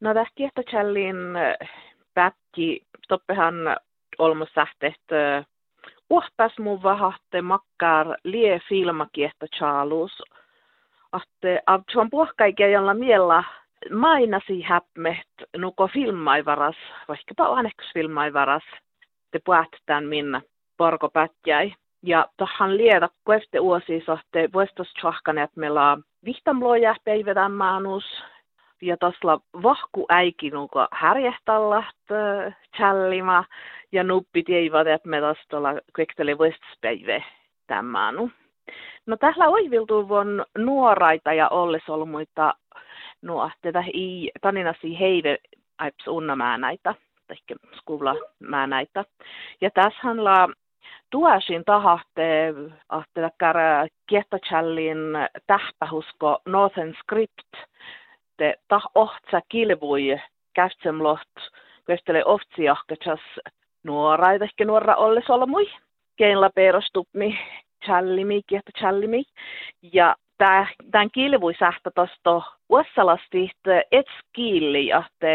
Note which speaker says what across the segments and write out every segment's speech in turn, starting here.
Speaker 1: No tässä kiehtotjallin pätki, toppehan olmosähteet uhtas mun vahatte makkar lie filma kiehtotjallus. Ahte avtsuan puhkaikia jolla miellä mainasi häpmet nuko filmaivaras, vaikkapa annekkus filmaivaras, te puhuttaan minna porkopätjäi. Ja tahan liedä kuefte uosi sohte vuostos tjohkanet meillä vihtamloja päivädän maanus, ja tuossa vahku äiki nuko härjehtalla challima ja nuppi tiivät, että me tuossa kvektele vuostuspäivä tämmänu. No tällä oiviltu vuon nuoraita ja ollesolmuita no tätä ei taninasi heive aips unnamää näitä, tai skulla mä näitä. Ja tässähän la tuosin tahahte, ahte takkar kiettachallin tähpähusko Northern Script, te tah ohtsa kilvui käftsemloht, köstele oftsiahkatsas nuoraita, ehkä nuora olles olmui, keinla perostupmi, challimi, kiehto challimi. Ja tämän kilvui sähtä tuosta uussalasti, et skilli, että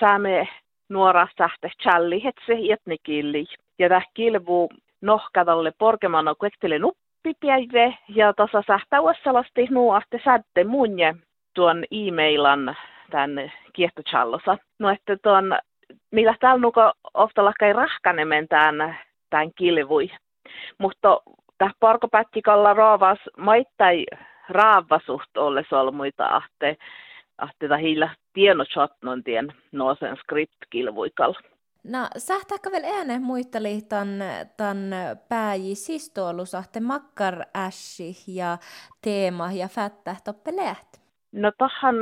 Speaker 1: saamme nuora sähtä challi, et se etni killi. Ja tämä kilvu nohkadalle porkemana kuektele nuppipäivä, ja tuossa sähtä uussalasti nuohte sätte munje tuon e-mailan tämän kiehtochallosa. No että tuon, millä täällä nuko ofta lakkai rahkanemen tämän, kilvui. Mutta tämä parkopättikalla raavas maittai raavasuht olle solmuita ahte, ahte tahilla tieno chatnon tien noosen script kilvuikal.
Speaker 2: No, sähtääkö vielä ääne muisteli tämän, pääji ahte makkar ja teema ja fättä toppeleet?
Speaker 1: No tahan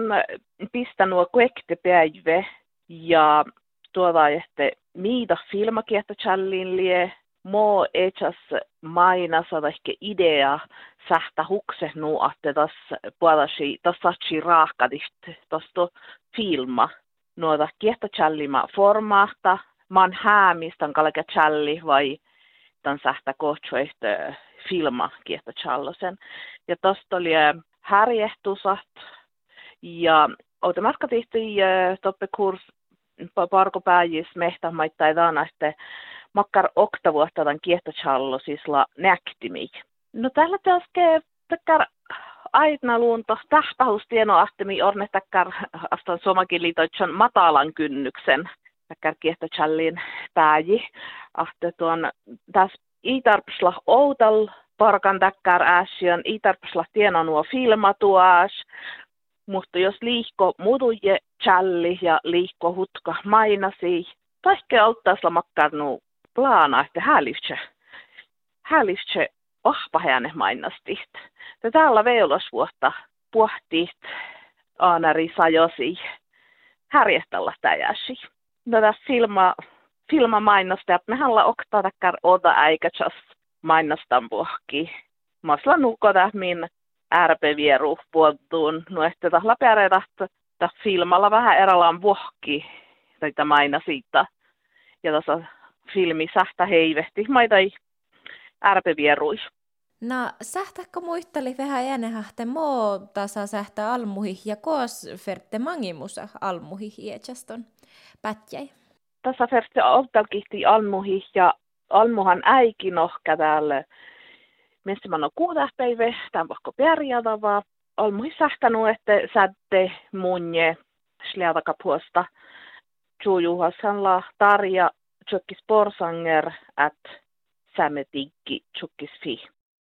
Speaker 1: pistä nuo kuekte päivä ja tuoda, että miitä filmakiehto challin lie, mo echas mainasa ehkä idea sähtä hukse nu että tas puolasi tas satsi raakadist tosto filma. Nuota kiehto challima formaata man häämistan kalke challi vai tan sähtä kohtsoista filma kiehto challosen ja tosta oli härjehtusat ja automatka tihti toppe kurs parko pääjis mehtä maittai että makkar oktavuotta tämän kiehtochallo siis la näktimi. No tällä täske takkar aina luunto tähtähustieno ahtemi orne takkar astan liitoitson matalan kynnyksen takkar kiehtochallin pääji. Ahte tuon tässä itarpsla outal parkan takkar äsjön, itarpsla tieno nuo filmatuas, mutta jos liikko muduje challi ja liikko hutka mainasi, taikka auttaisla makkarnu plana, että häälistse, häälistse ahpahäne mainastit. Täällä veulosvuotta puhtiit aanari sajosi härjeställä täjäsi. No tässä filma, mainosta, että mehän ollaan oktaa takkar oda äikätsas mainostan puhki. Masla nukoda min ärpevieru puoltuun. No että tahla pärjätä, että filmalla vähän erälaan puhki, tai maina siitä. Ja tässä filmi sähtä heivehti maitai ärpevieruis.
Speaker 2: No, sähtäkö muisteli vähän äänehahte moo tasa sähtä almuhi ja koos ferte mangimusa almuhi iächaston pätjäi?
Speaker 1: Tässä ferte oltalkihti almuhi ja almuhan äiki nohka täällä. Missä mä oon päivä, tämän vaikka perjadava. Almuhi sähtänu, että sätte munje sliatakapuosta. Jujuhassanla tarja tjokkis porsanger att sametikki tjokkis fi.